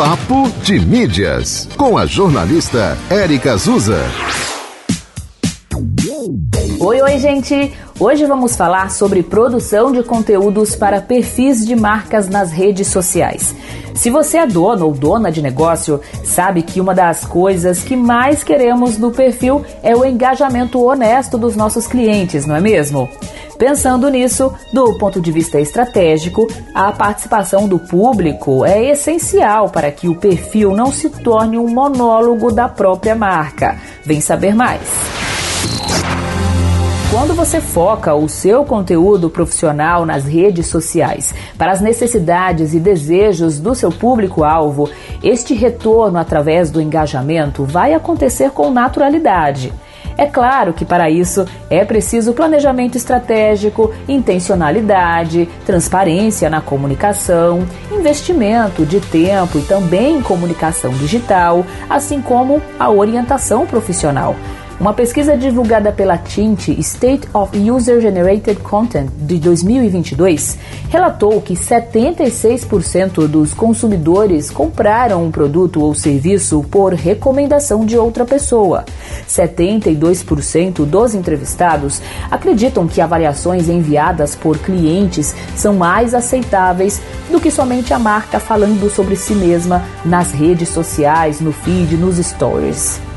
Papo de Mídias, com a jornalista Érica Azusa. Oi, oi, gente! Hoje vamos falar sobre produção de conteúdos para perfis de marcas nas redes sociais. Se você é dono ou dona de negócio, sabe que uma das coisas que mais queremos no perfil é o engajamento honesto dos nossos clientes, não é mesmo? Pensando nisso, do ponto de vista estratégico, a participação do público é essencial para que o perfil não se torne um monólogo da própria marca. Vem saber mais. Quando você foca o seu conteúdo profissional nas redes sociais para as necessidades e desejos do seu público-alvo, este retorno através do engajamento vai acontecer com naturalidade. É claro que para isso é preciso planejamento estratégico, intencionalidade, transparência na comunicação, investimento de tempo e também comunicação digital, assim como a orientação profissional. Uma pesquisa divulgada pela Tint State of User Generated Content de 2022 relatou que 76% dos consumidores compraram um produto ou serviço por recomendação de outra pessoa. 72% dos entrevistados acreditam que avaliações enviadas por clientes são mais aceitáveis do que somente a marca falando sobre si mesma nas redes sociais, no feed, nos stories.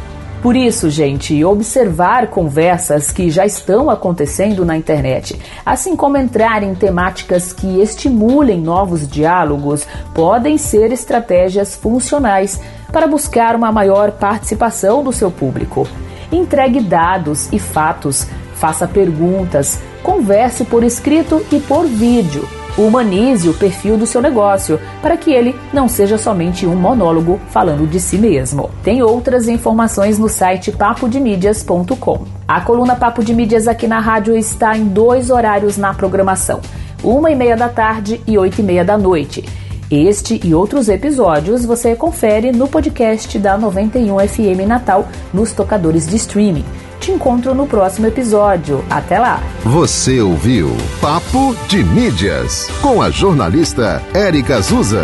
Por isso, gente, observar conversas que já estão acontecendo na internet, assim como entrar em temáticas que estimulem novos diálogos, podem ser estratégias funcionais para buscar uma maior participação do seu público. Entregue dados e fatos, faça perguntas, converse por escrito e por vídeo humanize o perfil do seu negócio, para que ele não seja somente um monólogo falando de si mesmo. Tem outras informações no site papodemídias.com. A coluna Papo de Mídias aqui na rádio está em dois horários na programação: uma e meia da tarde e oito e meia da noite. Este e outros episódios você confere no podcast da 91 FM Natal nos tocadores de streaming. Te encontro no próximo episódio. Até lá! Você ouviu Papo de Mídias com a jornalista Érica Azusa.